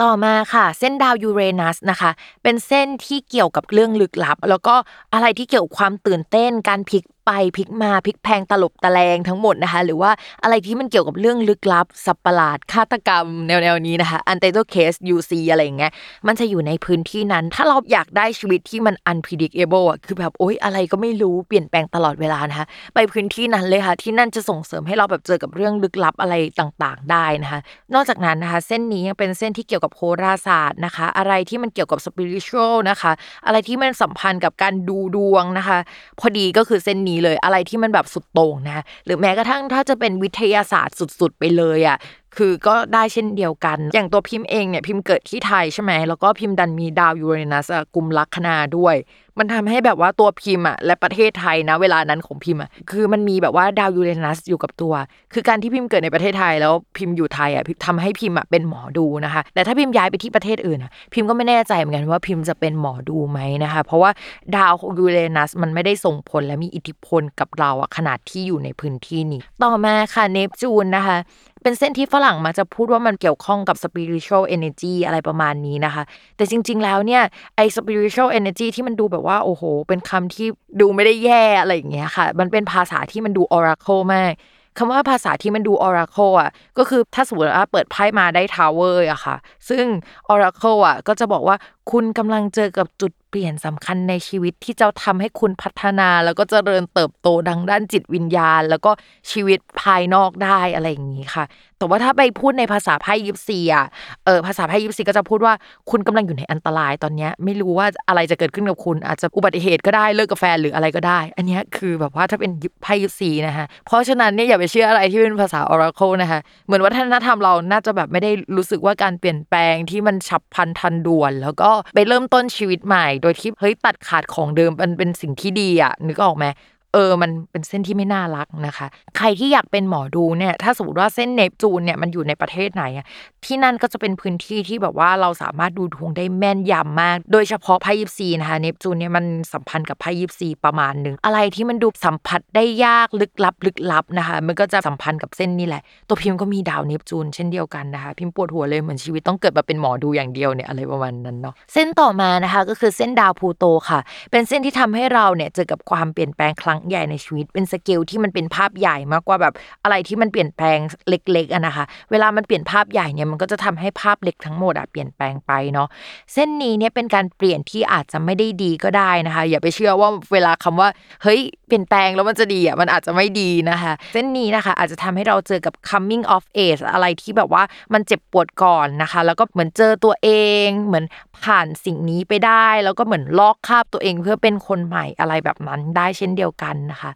ต่อมาค่ะ เส้นดาวยูเรนัสนะคะ เป็นเส้นที่เกี่ยวกับเรื่องลึกลับ แล้วก็อะไรที่เกี่ยวกับความตื่นเต้นการพลิกไปพลิกมาพลิกแพลงตลบตะแลงทั้งหมดนะคะ หรือว่าอะไรที่มันเกี่ยวกับเรื่องลึกลับ สัตว์ประหลาดฆาตกรรมแนวๆนี้นะคะ Untitled Case UC อะไรอย่างเงี้ยมันจะอยู่ในพื้นที่นั้น ถ้าเราอยากได้ชีวิตที่มัน unpredictable อะคือแบบโอ๊ยอะไรก็ไม่รู้เปลี่ยนแปลงตลอดเวลานะคะไปพื้นที่นั้นเลยค่ะ ที่นั่นจะส่งเสริมให้เราแบบเจอกับเรื่องลึกลับอะไรต่างๆ ได้นะคะ นอกจากนั้นนะคะ เส้นนี้ยังเป็นเส้นที่เกี่ยวกับโหราศาสตร์นะคะ อะไรที่มันเกี่ยวกับ spiritual นะคะ อะไรที่มันสัมพันธ์กับการดูดวงนะคะ พอดีก็คือเส้นนี้เลยอะไรที่มันแบบสุดโต่งนะ หรือแม้กระทั่งถ้าจะเป็นวิทยาศาสตร์สุด ๆ ไปเลยอะ คือก็ได้เช่นเดียวกัน อย่างตัวพิมพ์เองเนี่ยพิมพ์เกิดที่ไทยใช่ไหมแล้วก็พิมพ์ดันมีดาวยูเรนัสอะกุมลัคนาด้วย มันทำให้แบบว่าตัวพิมพ์อะและประเทศไทยนะ เวลานั้นของพิมพ์อะคือมันมีแบบว่าดาวยูเรนัสอยู่กับตัว คือการที่พิมพ์เกิดในประเทศไทยแล้วพิมพ์อยู่ไทยอะทำให้พิมพ์อะเป็นหมอดูนะคะ แต่ถ้าพิมพ์ย้ายไปที่ประเทศอื่นอะพิมพ์ก็ไม่แน่ใจเหมือนกันว่าพิมพ์จะเป็นหมอดูไหมนะคะ เพราะว่าดาวของยูเรนัสมันไม่ได้ส่งผลและมีอิทธิพลกับเราอะขนาดที่อยู่ในพื้นที่นี้ ต่อมาค่ะเนปจูนนะคะ เป็นเส้นที่ฝรั่งมาจะพูดว่ามันเกี่ยวข้องกับ spiritual energy อะไรประมาณนี้นะคะ แต่จริง ๆ แล้วเนี่ยไอ้ spiritual energy ที่มันดูแบบว่าโอ้โห เป็นคำที่ดูไม่ได้แย่อะไรอย่างเงี้ยค่ะ มันเป็นภาษาที่มันดู oracle มากคำว่าภาษาที่มันดู oracle อะ ก็คือถ้าสมมติว่าเปิดไพ่มาได้ tower อะค่ะ ซึ่ง oracle อะ ก็จะบอกว่าคุณกำลังเจอกับจุด เปลี่ยนสำคัญในชีวิตที่จะทำให้คุณพัฒนา แล้วก็เจริญเติบโตดังด้านจิตวิญญาณ แล้วก็ชีวิตภายนอกได้อะไรอย่างนี้ค่ะ แต่ว่าถ้าไปพูดในภาษาไพ่ยิปซีอะเออภาษาไพ่ยิปซีก็จะพูดว่าคุณกำลังอยู่ในอันตรายตอนนี้ไม่รู้ว่าอะไรจะเกิดขึ้นกับคุณ อาจจะอุบัติเหตุก็ได้เลิกกับแฟนหรืออะไรก็ได้ อันนี้คือแบบว่าถ้าเป็นไพ่ยิปซีนะคะเพราะฉะนั้นเนี่ยอย่าไปเชื่ออะไรที่เป็นภาษา oracle นะคะเหมือนวัฒนธรรมเราน่าจะแบบไม่ได้รู้สึกว่าการเปลี่ยนแปลงที่มันฉับพลันทันด่วน แล้วก็ไปเริ่มต้นชีวิตใหม่โดยที่เฮ้ยตัดขาดของเดิมมันเป็นสิ่งที่ดีอะนึกออกไหม เออมันเป็นเส้นที่ไม่น่ารักนะคะ ใครที่อยากเป็นหมอดูเนี่ย ถ้าสมมติว่าเส้นเนปจูนเนี่ยมันอยู่ในประเทศไหนอะที่นั่นก็จะเป็นพื้นที่ที่แบบว่าเราสามารถดูดวงได้แม่นยำมาก โดยเฉพาะไพ่ยิปซีนะคะเนปจูนเนี่ยมันสัมพันธ์กับไพ่ยิปซีประมาณหนึ่งอะไรที่มันดูสัมผัสได้ยากลึกลับลึกลับนะคะ มันก็จะสัมพันธ์กับเส้นนี่แหละ ตัวพิมพ์ก็มีดาวเนปจูนเช่นเดียวกันนะคะ พิมพ์ปวดหัวเลยเหมือนชีวิตต้องเกิดมาเป็นหมอดูอย่างเดียวเนี่ยอะไรประมาณนั้นเนาะเส้นต่อมานะคะก็คือเส้นดาวพลูโตค่ะ เป็นเส้นที่ทำให้เราเนี่ยเจอกับความเปลี่ยนแปลงครั้งใหญ่ในชีวิต เป็นสเกลที่มันเป็นภาพใหญ่มากกว่าแบบอะไรที่มันเปลี่ยนแปลงเล็กๆอะนะคะ เวลามันเปลี่ยนภาพใหญ่เนี่ยมันก็จะทำให้ภาพเล็กทั้งหมดอะเปลี่ยนแปลงไปเนาะเส้นนี้เนี่ยเป็นการเปลี่ยนที่อาจจะไม่ได้ดีก็ได้นะคะ อย่าไปเชื่อว่าเวลาคำว่าเฮ้ยเปลี่ยนแปลงแล้วมันจะดีอะมันอาจจะไม่ดีนะคะ เส้นนี้นะคะอาจจะทำให้เราเจอกับ coming of age อะไรที่แบบว่ามันเจ็บปวดก่อนนะคะ แล้วก็เหมือนเจอตัวเองเหมือนผ่านสิ่งนี้ไปได้ แล้วก็เหมือนลอกคาบตัวเองเพื่อเป็นคนใหม่อะไรแบบนั้นได้เช่นเดียวกันนะคะ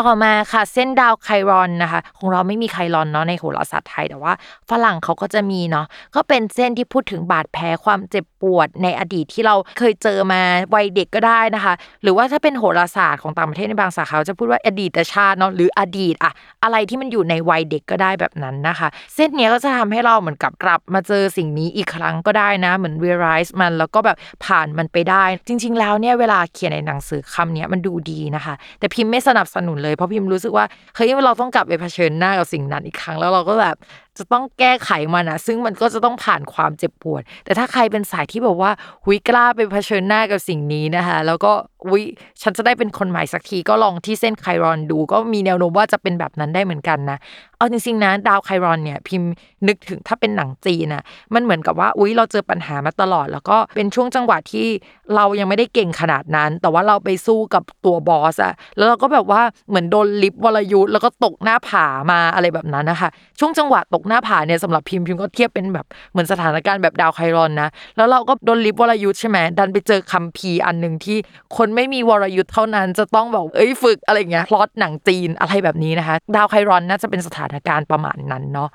ต่อมาค่ะเส้นดาวไครอนนะคะ ของเราไม่มีไครอนเนาะในโหราศาสตร์ไทยแต่ว่าฝรั่งเขาก็จะมีเนาะก็เป็นเส้นที่พูดถึงบาดแผลความเจ็บปวดในอดีตที่เราเคยเจอมาวัยเด็กก็ได้นะคะ หรือว่าถ้าเป็นโหราศาสตร์ของต่างประเทศในบางสาขาจะพูดว่าอดีตชาติเนาะหรืออดีตอะอะไรที่มันอยู่ในวัยเด็กก็ได้แบบนั้นนะคะ เส้นเนี้ยก็จะทำให้เราเหมือนกับกลับมาเจอสิ่งนี้อีกครั้งก็ได้นะ เหมือน realize มันแล้วก็แบบผ่านมันไปได้ จริง ๆ แล้วเนี่ยเวลาเขียนในหนังสือคำเนี้ยมันดูดีนะคะ แต่พิมพ์ไม่สนับสนุนเลยเพราะพิมพ์รู้สึกว่าเฮ้ยเราต้องกลับไปเผชิญหน้ากับสิ่งนั้นอีกครั้งแล้วเราก็แบบ จะต้องแก้ไขมันนะซึ่งมันก็จะต้องผ่านความเจ็บปวด แต่ถ้าใครเป็นสายที่แบบว่าหุยกล้าไปเผชิญหน้ากับสิ่งนี้นะคะแล้วก็วิฉันจะได้เป็นคนใหม่สักทีก็ลองที่เส้นไครอนดู ก็มีแนวโน้มว่าจะเป็นแบบนั้นได้เหมือนกันนะเอาจริงๆนะดาวไครอนเนี่ยพิมพ์นึกถึงถ้าเป็นหนังจีนนะมันเหมือนกับว่าอุ้ยเราเจอปัญหามาตลอด แล้วก็เป็นช่วงจังหวะที่เรายังไม่ได้เก่งขนาดนั้น แต่ว่าเราไปสู้กับตัวบอสอะแล้วเราก็แบบว่าเหมือนโดนลิฟวรยุทธ์แล้วก็ตกหน้าผามาอะไรแบบนั้นนะคะช่วงจังหวะตกหน้าผาเนี่ยสำหรับพิมพ์พิมพ์ก็เทียบเป็นแบบเหมือนสถานการณ์แบบดาวไครอนนะ แล้วเราก็โดนลิฟวรยุทธ์ใช่ไหมดันไปเจอคัมภีร์อันหนึ่งที่คนไม่มีวรยุทธ์เท่านั้นจะต้องแบบเอ้ยฝึกอะไรเงี้ยพลอตหนังจีนอะไรแบบนี้นะคะ ดาวไครอนน่าจะเป็นสถานการณ์ประมาณนั้นเนาะ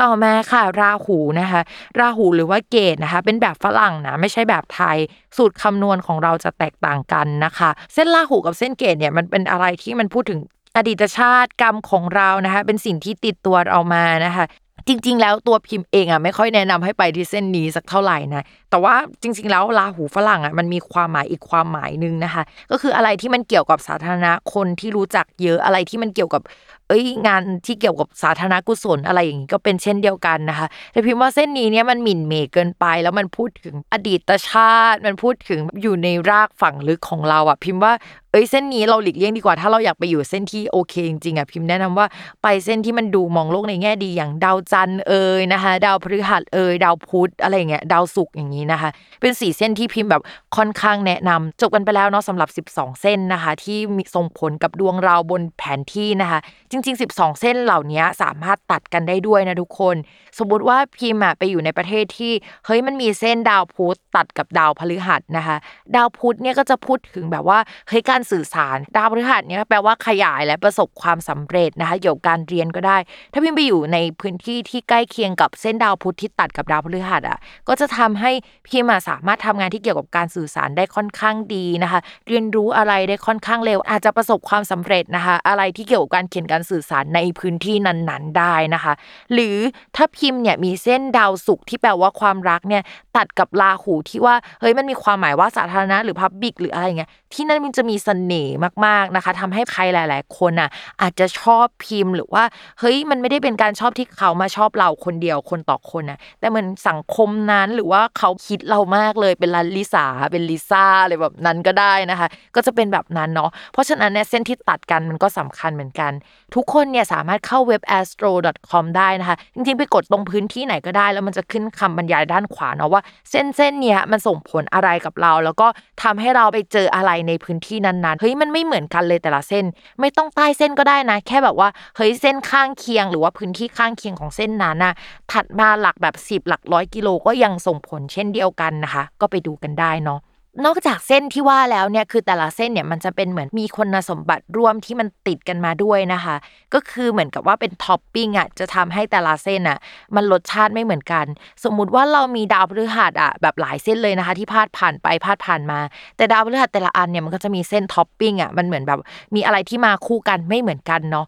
ต่อมาค่ะราหูนะคะ ราหูหรือว่าเกตนะคะ เป็นแบบฝรั่งนะไม่ใช่แบบไทย สูตรคำนวณของเราจะแตกต่างกันนะคะ เส้นราหูกับเส้นเกตเนี่ยมันเป็นอะไรที่มันพูดถึงอดีตชาติกรรมของเรานะคะ เป็นสิ่งที่ติดตัวเรามานะคะ จริง ๆ แล้วตัวพิมพ์เองอะไม่ค่อยแนะนำให้ไปที่เส้นนี้สักเท่าไหร่นะ แต่ว่าจริง ๆ แล้วราหูฝรั่งอะมันมีความหมายอีกความหมายหนึ่งนะคะ ก็คืออะไรที่มันเกี่ยวกับสาธารณะคนที่รู้จักเยอะอะไรที่มันเกี่ยวกับ เอ้ยงานที่เกี่ยวกับสาธารณกุศลอะไรอย่างนี้ก็เป็นเช่นเดียวกันนะคะแต่พิมพ์ว่าเส้นนี้เนี่ยมันหมิ่นเหมเกินไป แล้วมันพูดถึงอดีตชาติ มันพูดถึงอยู่ในรากฝังลึกของเราอะ พิมพ์ว่าเอ้ยเส้นนี้เราหลีกเลี่ยงดีกว่าถ้าเราอยากไปอยู่เส้นที่โอเคจริงๆอะพิมพ์แนะนำว่าไปเส้นที่มันดูมองโลกในแง่ดีอย่างดาวจันทร์เอ่ยนะคะ ดาวพฤหัสเอ่ยดาวพุธอะไรเงี้ยดาวศุกร์อย่างนี้นะคะ เป็นสี่เส้นที่พิมพ์แบบค่อนข้างแนะนำจบกันไปแล้วเนาะสำหรับ 12 เส้นนะคะ ที่มีส่งผลกับดวงเราบนแผนที่นะคะ จริง ๆ 12 เส้นเหล่านี้สามารถตัดกันได้ด้วยนะทุกคน สมมติว่าพิมพ์อะไปอยู่ในประเทศที่เฮ้ยมันมีเส้นดาวพุธตัดกับดาวพฤหัสนะคะ ดาวพุธเนี่ยก็จะพูดถึงแบบว่าเฮ้ยการสื่อสารดาวพฤหัสเนี่ยแปลว่าขยายและประสบความสำเร็จนะคะเกี่ยวกับการเรียนก็ได้ ถ้าพิมพ์ไปอยู่ในพื้นที่ที่ใกล้เคียงกับเส้นดาวพุธที่ตัดกับดาวพฤหัสอะก็จะทำให้พิมพ์อะสามารถทำงานที่เกี่ยวกับการสื่อสารได้ค่อนข้างดีนะคะ เรียนรู้อะไรได้ค่อนข้างเร็ว อาจจะประสบความสำเร็จนะคะ อะไรที่เกี่ยวกับการเขียนการสื่อสารในพื้นที่นั้นๆได้นะคะ หรือถ้าพิมพ์เนี่ยมีเส้นดาวศุกร์ที่แปลว่าความรักเนี่ยตัดกับราหูที่ว่าเฮ้ยมันมีความหมายว่าสาธารณะหรือพับบิกหรืออะไรเงี้ยที่นั่นมันจะมีเสน่ห์มากๆนะคะทำให้ใครหลาย ๆ คนอะอาจจะชอบพิมพ์หรือว่าเฮ้ยมันไม่ได้เป็นการชอบที่เขามาชอบเราคนเดียวคนต่อคนนะแต่เหมือนสังคมนั้นหรือว่าเขาคิดเรามากเลยเป็นลันลิสาเป็นลิซ่าอะไรแบบนั้นก็ได้นะคะ ก็จะเป็นแบบนั้นเนาะเพราะฉะนั้นเนี่ยเส้นที่ตัดกันมันก็สำคัญเหมือนกัน ทุกคนเนี่ยสามารถเข้าเว็บ astro.com ได้นะคะจริงๆไปกดตรงพื้นที่ไหนก็ได้ แล้วมันจะขึ้นคำบรรยายด้านขวาเนาะว่าเส้นเส้นเนี้ยมันส่งผลอะไรกับเรา แล้วก็ทำให้เราไปเจออะไรในพื้นที่นั้นๆเฮ้ยมันไม่เหมือนกันเลยแต่ละเส้น ไม่ต้องใต้เส้นก็ได้นะ แค่แบบว่าเฮ้ยเส้นข้างเคียง หรือว่าพื้นที่ข้างเคียงของเส้นนั้นนะถัดมาหลักแบบ 10 หลักร้อยกิโลก็ยังส่งผลเช่นเดียวกันนะคะก็ไปดูกันได้เนาะนอกจากเส้นที่ว่าแล้วเนี่ยคือแต่ละเส้นเนี่ยมันจะเป็นเหมือนมีคุณสมบัติร่วมที่มันติดกันมาด้วยนะคะ ก็คือเหมือนกับว่าเป็นท็อปปิ้งอะจะทำให้แต่ละเส้นอะมันรสชาติไม่เหมือนกัน สมมุติว่าเรามีดาวพฤหัสอะแบบหลายเส้นเลยนะคะ ที่พาดผ่านไปพาดผ่านมา แต่ดาวพฤหัสแต่ละอันเนี่ยมันก็จะมีเส้นท็อปปิ้งอะมันเหมือนแบบมีอะไรที่มาคู่กันไม่เหมือนกันเนาะ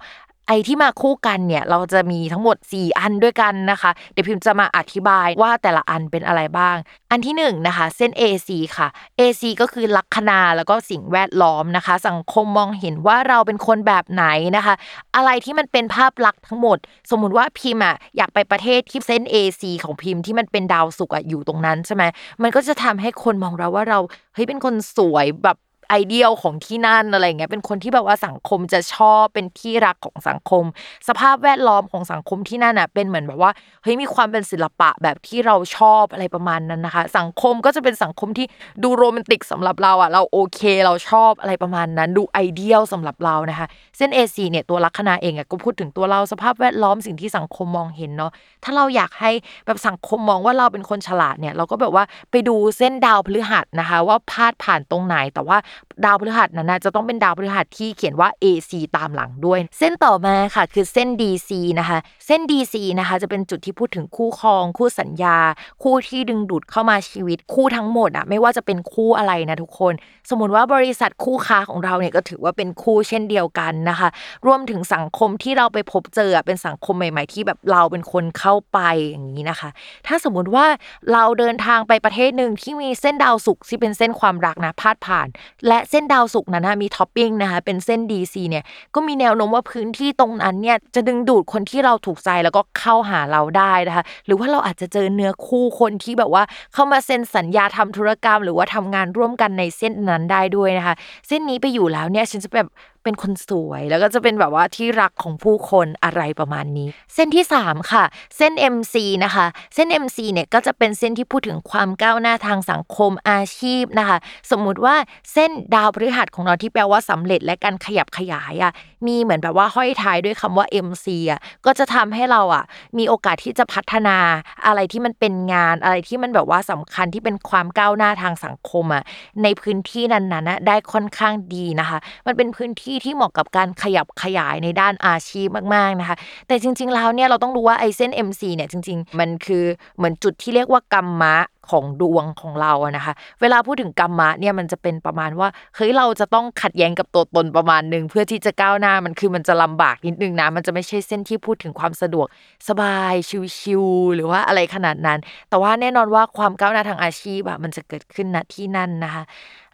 ไอที่มาคู่กันเนี่ย เราจะมีทั้งหมด 4 อันด้วยกันนะคะ เดี๋ยวพิมจะมาอธิบายว่าแต่ละอันเป็นอะไรบ้าง อันที่1นนะคะเส้น AC ค่ะ AC ก็คือลัคนาแล้วก็สิ่งแวดล้อมนะคะ สังคมมองเห็นว่าเราเป็นคนแบบไหนนะคะ อะไรที่มันเป็นภาพลักษณ์ทั้งหมด สมมุติว่าพิมอะอยากไปประเทศที่เส้น AC ของพิมพ์ที่มันเป็นดาวศุกร์อะอยู่ตรงนั้นใช่ไหมมันก็จะทำให้คนมองเราว่าเราเฮ้ยเป็นคนสวยแบบ ไอเดียลของที่นั่นอะไรเงี้ยเป็นคนที่แบบว่าสังคมจะชอบเป็นที่รักของสังคม สภาพแวดล้อมของสังคมที่นั่นอะเป็นเหมือนแบบว่าเฮ้ยมีความเป็นศิลปะแบบที่เราชอบอะไรประมาณนั้นนะคะ สังคมก็จะเป็นสังคมที่ดูโรแมนติกสำหรับเราอะเราโอเคเราชอบอะไรประมาณนั้น ดูไอเดียลสำหรับเรานะคะ เส้น AC เนี่ยตัวลัคนาเองอะก็พูดถึงตัวเราสภาพแวดล้อมสิ่งที่สังคมมองเห็นเนาะถ้าเราอยากให้แบบสังคมมองว่าเราเป็นคนฉลาดเนี่ยเราก็แบบว่าไปดูเส้นดาวพฤหัสนะคะ ว่าพาดผ่านตรงไหนแต่ว่าดาวพฤหัสนั้นนะจะต้องเป็นดาวพฤหัสที่เขียนว่า AC ตามหลังด้วย เส้นต่อมาค่ะคือเส้น DC นะคะ เส้น DC นะคะจะเป็นจุดที่พูดถึงคู่ครอง คู่สัญญา คู่ที่ดึงดูดเข้ามาชีวิตคู่ทั้งหมดอะไม่ว่าจะเป็นคู่อะไรนะทุกคน สมมติว่าบริษัทคู่ค้าของเราเนี่ยก็ถือว่าเป็นคู่เช่นเดียวกันนะคะ รวมถึงสังคมที่เราไปพบเจอเป็นสังคมใหม่ ๆ ที่แบบเราเป็นคนเข้าไปอย่างนี้นะคะ ถ้าสมมติว่าเราเดินทางไปประเทศหนึ่งที่มีเส้นดาวศุกที่เป็นเส้นความรักนะพาดผ่านและเส้นดาวสุกนั้นนะมีท็อปปิ้งนะคะเป็นเส้น DC เนี่ยก็มีแนวโน้มว่าพื้นที่ตรงนั้นเนี่ยจะดึงดูดคนที่เราถูกใจแล้วก็เข้าหาเราได้นะคะหรือว่าเราอาจจะเจอเนื้อคู่คนที่แบบว่าเข้ามาเซ็นสัญญาทำธุรกรรม หรือว่าทำงานร่วมกันในเส้นนั้นได้ด้วยนะคะ เส้นนี้ไปอยู่แล้วเนี่ยฉันจะแบบ เป็นคนสวย แล้วก็จะเป็นแบบว่าที่รักของผู้คนอะไรประมาณนี้ เส้นที่ 3 ค่ะ เส้น MC นะคะ เส้น MC เนี่ยก็จะเป็นเส้นที่พูดถึงความก้าวหน้าทางสังคมอาชีพนะคะ สมมุติว่าเส้นดาวพฤหัสของเราที่แปลว่าสำเร็จและการขยับขยายอะมีเหมือนแบบว่าห้อยท้ายด้วยคำว่า MC อะก็จะทำให้เราอะมีโอกาสที่จะพัฒนาอะไรที่มันเป็นงานอะไรที่มันแบบว่าสำคัญที่เป็นความก้าวหน้าทางสังคมอะในพื้นที่นั้นๆนะได้ค่อนข้างดีนะคะ มันเป็นพื้นที่ที่เหมาะกับการขยับขยายในด้านอาชีพมากๆนะคะ แต่จริง ๆ แล้วเนี่ยเราต้องรู้ว่าไอเส้น MC เนี่ยจริง ๆ มันคือเหมือนจุดที่เรียกว่ากรรมะ ของดวงของเราอะนะคะ เวลาพูดถึงกรรมะเนี่ยมันจะเป็นประมาณว่าเฮ้ยเราจะต้องขัดแย้งกับตัวตนประมาณหนึ่งเพื่อที่จะก้าวหน้ามันคือมันจะลำบากนิดนึงนะมันจะไม่ใช่เส้นที่พูดถึงความสะดวกสบายชิวๆหรือว่าอะไรขนาดนั้น แต่ว่าแน่นอนว่าความก้าวหน้าทางอาชีพอะมันจะเกิดขึ้นณที่นั่นนะคะ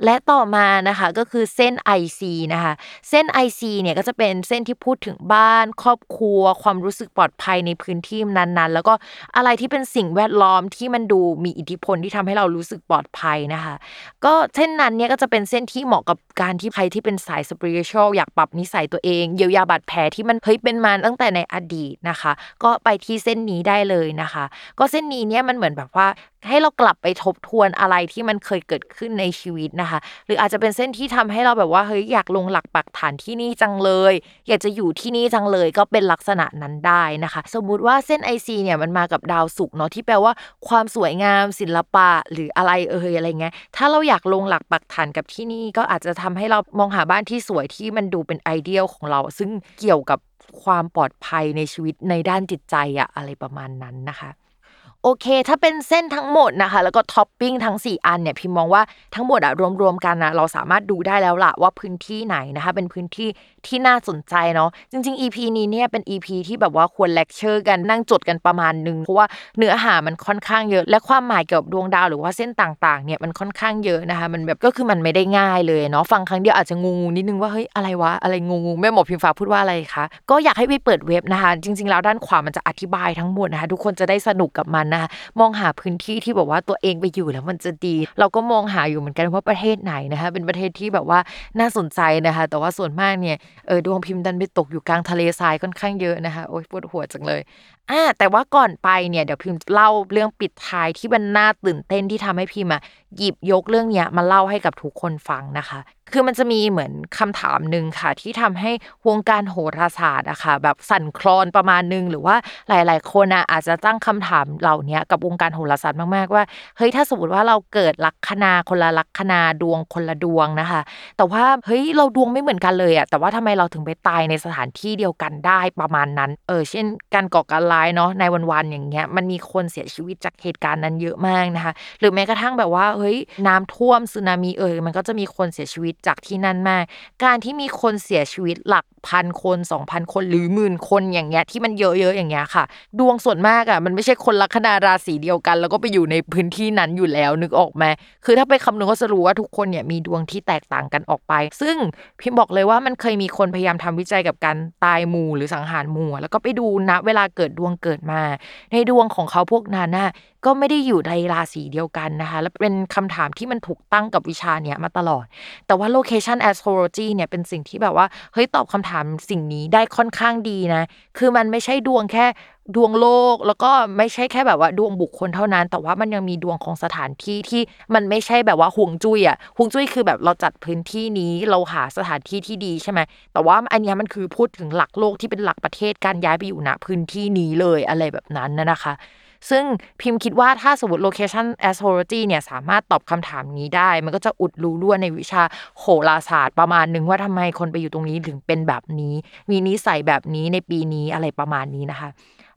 และต่อมานะคะก็คือเส้น IC นะคะเส้น IC เนี่ยก็จะเป็นเส้นที่พูดถึงบ้าน ครอบครัว ความรู้สึกปลอดภัยในพื้นที่นั้นๆ แล้วก็อะไรที่เป็นสิ่งแวดล้อมที่มันดูมีอิทธิพลที่ทำให้เรารู้สึกปลอดภัยนะคะ ก็เส้นนั้นเนี่ยก็จะเป็นเส้นที่เหมาะกับการที่ใครที่เป็นสายสปิริตชัลอยากปรับนิสัยตัวเองเยียวยาบาดแผลที่มันเฮ้ยเป็นมาตั้งแต่ในอดีตนะคะ ก็ไปที่เส้นนี้ได้เลยนะคะ ก็เส้นนี้เนี่ยมันเหมือนแบบว่าให้เรากลับไปทบทวนอะไรที่มันเคยเกิดขึ้นในชีวิตนะคะ หรืออาจจะเป็นเส้นที่ทำให้เราแบบว่าเฮ้ยอยากลงหลักปักฐานที่นี่จังเลย อยากจะอยู่ที่นี่จังเลยก็เป็นลักษณะนั้นได้นะคะ สมมุติว่าเส้น IC เนี่ยมันมากับดาวศุกร์เนาะที่แปลว่าความสวยงามศิลปะหรืออะไรเอ่ยอะไรเงี้ยถ้าเราอยากลงหลักปักฐานกับที่นี่ก็อาจจะทำให้เรามองหาบ้านที่สวยที่มันดูเป็น ideal ของเรา ซึ่งเกี่ยวกับความปลอดภัยในชีวิตในด้านจิตใจอะอะไรประมาณนั้นนะคะ โอเค ถ้าเป็นเส้นทั้งหมดนะคะ แล้วก็ท็อปปิ้งทั้ง 4 อันเนี่ยพิมมองว่าทั้งหมดอะรวมๆกันนะเราสามารถดูได้แล้วล่ะว่าพื้นที่ไหนนะคะ เป็นพื้นที่ที่น่าสนใจเนาะจริง ๆ EP นี้เนี่ยเป็น EP ที่แบบว่าควรเลคเชอร์กันนั่งจดกันประมาณนึงเพราะว่าเนื้อหามันค่อนข้างเยอะ และความหมายเกี่ยวกับดวงดาวหรือว่าเส้นต่างๆเนี่ยมันค่อนข้างเยอะนะคะ มันแบบก็คือมันไม่ได้ง่ายเลยเนาะฟังครั้งเดียวอาจจะงงนิดนึงว่าเฮ้ยอะไรวะอะไรงงแม่หมอพิมฟ้าพูดว่าอะไรคะก็อยากให้ไปเปิดเว็บนะคะ จริง ๆ แล้วด้านขวามันจะอธิบายทั้งหมดนะคะทุกคนจะได้สนุกกับมันนะคะมองหาพื้นที่ที่แบบว่าตัวเองไปอยู่แล้วมันจะดี เราก็มองหาอยู่เหมือนกันว่าประเทศไหนนะคะ เป็นประเทศที่แบบว่าน่าสนใจนะคะ แต่ว่าส่วนมากเนี่ยเออดวงพิมพ์ดันไปตกอยู่กลางทะเลทรายค่อนข้างเยอะนะคะโอ๊ยปวดหัวจังเลยอ่าแต่ว่าก่อนไปเนี่ยเดี๋ยวพิมพ์เล่าเรื่องปิดท้ายที่มันน่าตื่นเต้นที่ทำให้พิมพ์อะหยิบยกเรื่องเนี้ยมาเล่าให้กับทุกคนฟังนะคะ คือมันจะมีเหมือนคำถามหนึ่งค่ะ ที่ทำให้วงการโหราศาสตร์อะค่ะแบบสั่นคลอนประมาณนึง หรือว่าหลาย ๆ คนอะอาจจะตั้งคำถามเหล่านี้กับวงการโหราศาสตร์มาก ๆ ว่าเฮ้ยถ้าสมมติว่าเราเกิดลัคนาคนละลัคนาดวงคนละดวงนะคะ แต่ว่าเฮ้ยเราดวงไม่เหมือนกันเลยอะแต่ว่าทำไมเราถึงไปตายในสถานที่เดียวกันได้ประมาณนั้น เออเช่น การก่อการร้ายเนาะในวันๆอย่างเงี้ยมันมีคนเสียชีวิตจากเหตุการณ์นั้นเยอะมากนะคะ หรือแม้กระทั่งแบบว่าเฮ้ยน้ำท่วมสึนามิเออมันก็จะมีคนเสียชีวิตจากที่นั่นมาก การที่มีคนเสียชีวิตหลักพันคนสองพันคนหรือหมื่นคนอย่างเงี้ยที่มันเยอะๆอย่างเงี้ยค่ะ ดวงส่วนมากอะมันไม่ใช่คนลัคนาราศีเดียวกัน แล้วก็ไปอยู่ในพื้นที่นั้นอยู่แล้วนึกออกไหมคือถ้าไปคำนึงก็จะรู้ว่าทุกคนเนี่ยมีดวงที่แตกต่างกันออกไป ซึ่งพิมพ์บอกเลยว่ามันเคยมีคนพยายามทำวิจัยกับการตายหมู่หรือสังหารหมู่ แล้วก็ไปดูณเวลาเกิดดวงเกิดมา ในดวงของเขาพวกนั้นน่ะก็ไม่ได้อยู่ในราศีเดียวกันนะคะ และเป็นคำถามที่มันถูกตั้งกับวิชาเนี้ยมาตลอด แต่ว่า location astrology เนี่ยเป็นสิ่งที่แบบว่าเฮ้ยตอบคำถามสิ่งนี้ได้ค่อนข้างดีนะ คือมันไม่ใช่ดวงแค่ ดวงโลกแล้วก็ไม่ใช่แค่แบบว่าดวงบุคคลเท่านั้น แต่ว่ามันยังมีดวงของสถานที่ที่มันไม่ใช่แบบว่าห่วงจุ้ยอะห่วงจุ้ยคือแบบเราจัดพื้นที่นี้เราหาสถานที่ที่ดีใช่ไหมแต่ว่าอันนี้มันคือพูดถึงหลักโลกที่เป็นหลักประเทศการย้ายไปอยู่ณพื้นที่นี้เลยอะไรแบบนั้นนะคะ ซึ่งพิมพ์คิดว่าถ้าสมมติ location astrology เนี่ยสามารถตอบคำถามนี้ได้ มันก็จะอุดรู้ล้วนในวิชาโหราศาสตร์ประมาณหนึ่งว่าทำไมคนไปอยู่ตรงนี้ถึงเป็นแบบนี้ มีนิสัยแบบนี้ในปีนี้อะไรประมาณนี้นะคะ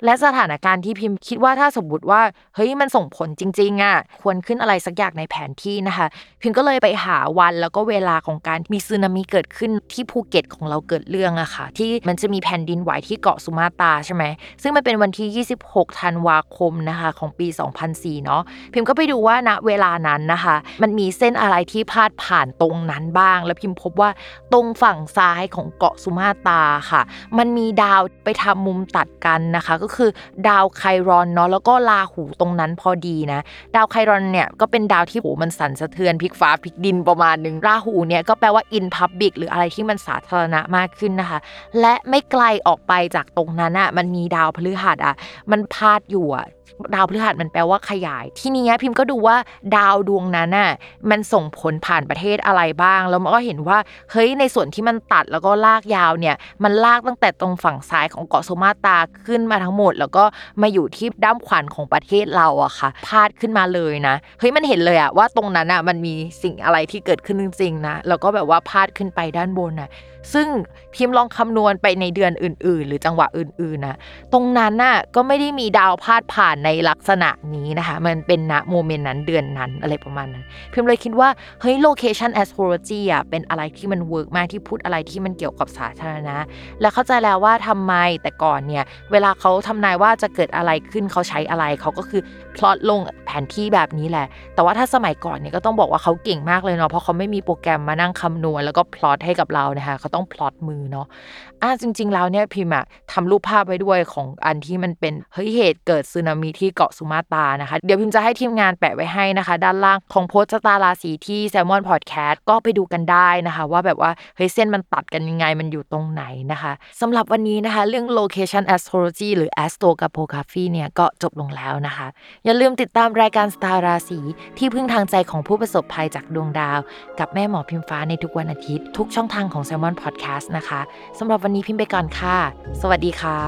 และสถานการณ์ที่พิมพ์คิดว่าถ้าสมมติว่าเฮ้ยมันส่งผลจริงๆอะควรขึ้นอะไรสักอย่างในแผนที่นะคะ พิมพ์ก็เลยไปหาวันแล้วก็เวลาของการมีสึนามิเกิดขึ้นที่ภูเก็ตของเราเกิดเรื่องอะค่ะ ที่มันจะมีแผ่นดินไหวที่เกาะสุมาตราใช่ไหมซึ่งมันเป็นวันที่ 26 ธันวาคมนะคะของปี 2004 เนาะพิมพ์ก็ไปดูว่าณเวลานั้นนะคะ มันมีเส้นอะไรที่พาดผ่านตรงนั้นบ้าง แล้วพิมพ์พบว่าตรงฝั่งซ้ายของเกาะสุมาตราค่ะ มันมีดาวไปทำมุมตัดกันนะคะก็คือดาวไครอนเนาะแล้วก็ราหูตรงนั้นพอดีนะ ดาวไครอนเนี่ยก็เป็นดาวที่โหมันสั่นสะเทือนพลิกฟ้าพลิกดินประมาณหนึ่งราหูเนี่ยก็แปลว่าอินพับบิกหรืออะไรที่มันสาธารณะมากขึ้นนะคะ และไม่ไกลออกไปจากตรงนั้นอะมันมีดาวพฤหัสอะมันพาดอยู่อะดาวพฤหัสมันแปลว่าขยาย ที่นี้พิมพ์ก็ดูว่าดาวดวงนั้นน่ะมันส่งผลผ่านประเทศอะไรบ้าง แล้วมันก็เห็นว่าเฮ้ยในส่วนที่มันตัดแล้วก็ลากยาวเนี่ย มันลากตั้งแต่ตรงฝั่งซ้ายของเกาะโซมาตาขึ้นมาทั้งหมด แล้วก็มาอยู่ที่ด้ามขวัญของประเทศเราอะค่ะ พาดขึ้นมาเลยนะเฮ้ยมันเห็นเลยอะว่าตรงนั้นอะมันมีสิ่งอะไรที่เกิดขึ้นจริงๆนะแล้วก็แบบว่าพาดขึ้นไปด้านบนน่ะ ซึ่งพิมพ์ลองคำนวณไปในเดือนอื่น ๆ หรือจังหวะอื่นๆนะตรงนั้นน่ะก็ไม่ได้มีดาวพาดผ่านในลักษณะนี้นะคะ มันเป็นณ moment นั้นเดือนนั้นอะไรประมาณนั้นพิมพ์เลยคิดว่าเฮ้ย location astrology อะเป็นอะไรที่มัน work มากที่พูดอะไรที่มันเกี่ยวกับสาธารณะ และเข้าใจแล้วว่าทำไมแต่ก่อนเนี่ยเวลาเขาทำนายว่าจะเกิดอะไรขึ้นเขาใช้อะไรเขาก็คือพลอตลงแผนที่แบบนี้แหละ แต่ว่าถ้าสมัยก่อนเนี่ยก็ต้องบอกว่าเขาเก่งมากเลยเนาะเพราะเขาไม่มีโปรแกรมมานั่งคำนวณแล้วก็พลอตให้กับเรานะคะเขาต้องพลอตมือเนาะอะจริง ๆ แล้วเนี่ยพิมพ์อะทำรูปภาพไว้ด้วยของอันที่มันเป็นเฮ้ยเหตุเกิดสึนามิที่เกาะสุมาตรานะคะ เดี๋ยวพิมพ์จะให้ทีมงานแปะไว้ให้นะคะ ด้านล่างของโพสต์ชะตาราศีที่แซมมอนพอดแคสต์ก็ไปดูกันได้นะคะ ว่าแบบว่าเฮ้ยเส้นมันตัดกันยังไงมันอยู่ตรงไหนนะคะสำหรับวันนี้นะคะ เรื่อง location astrology หรือ astrography เนี่ยก็จบลงแล้วนะคะ อย่าลืมติดตามรายการสตาราศีที่พึ่งทางใจของผู้ประสบภัยจากดวงดาว กับแม่หมอพิมฟ้าในทุกวันอาทิตย์ ทุกช่องทางของ s ซ l m o n Podcast นะคะสำหรับวันนี้พิมพ์ไปก่อนค่ะ สวัสดีค่ะ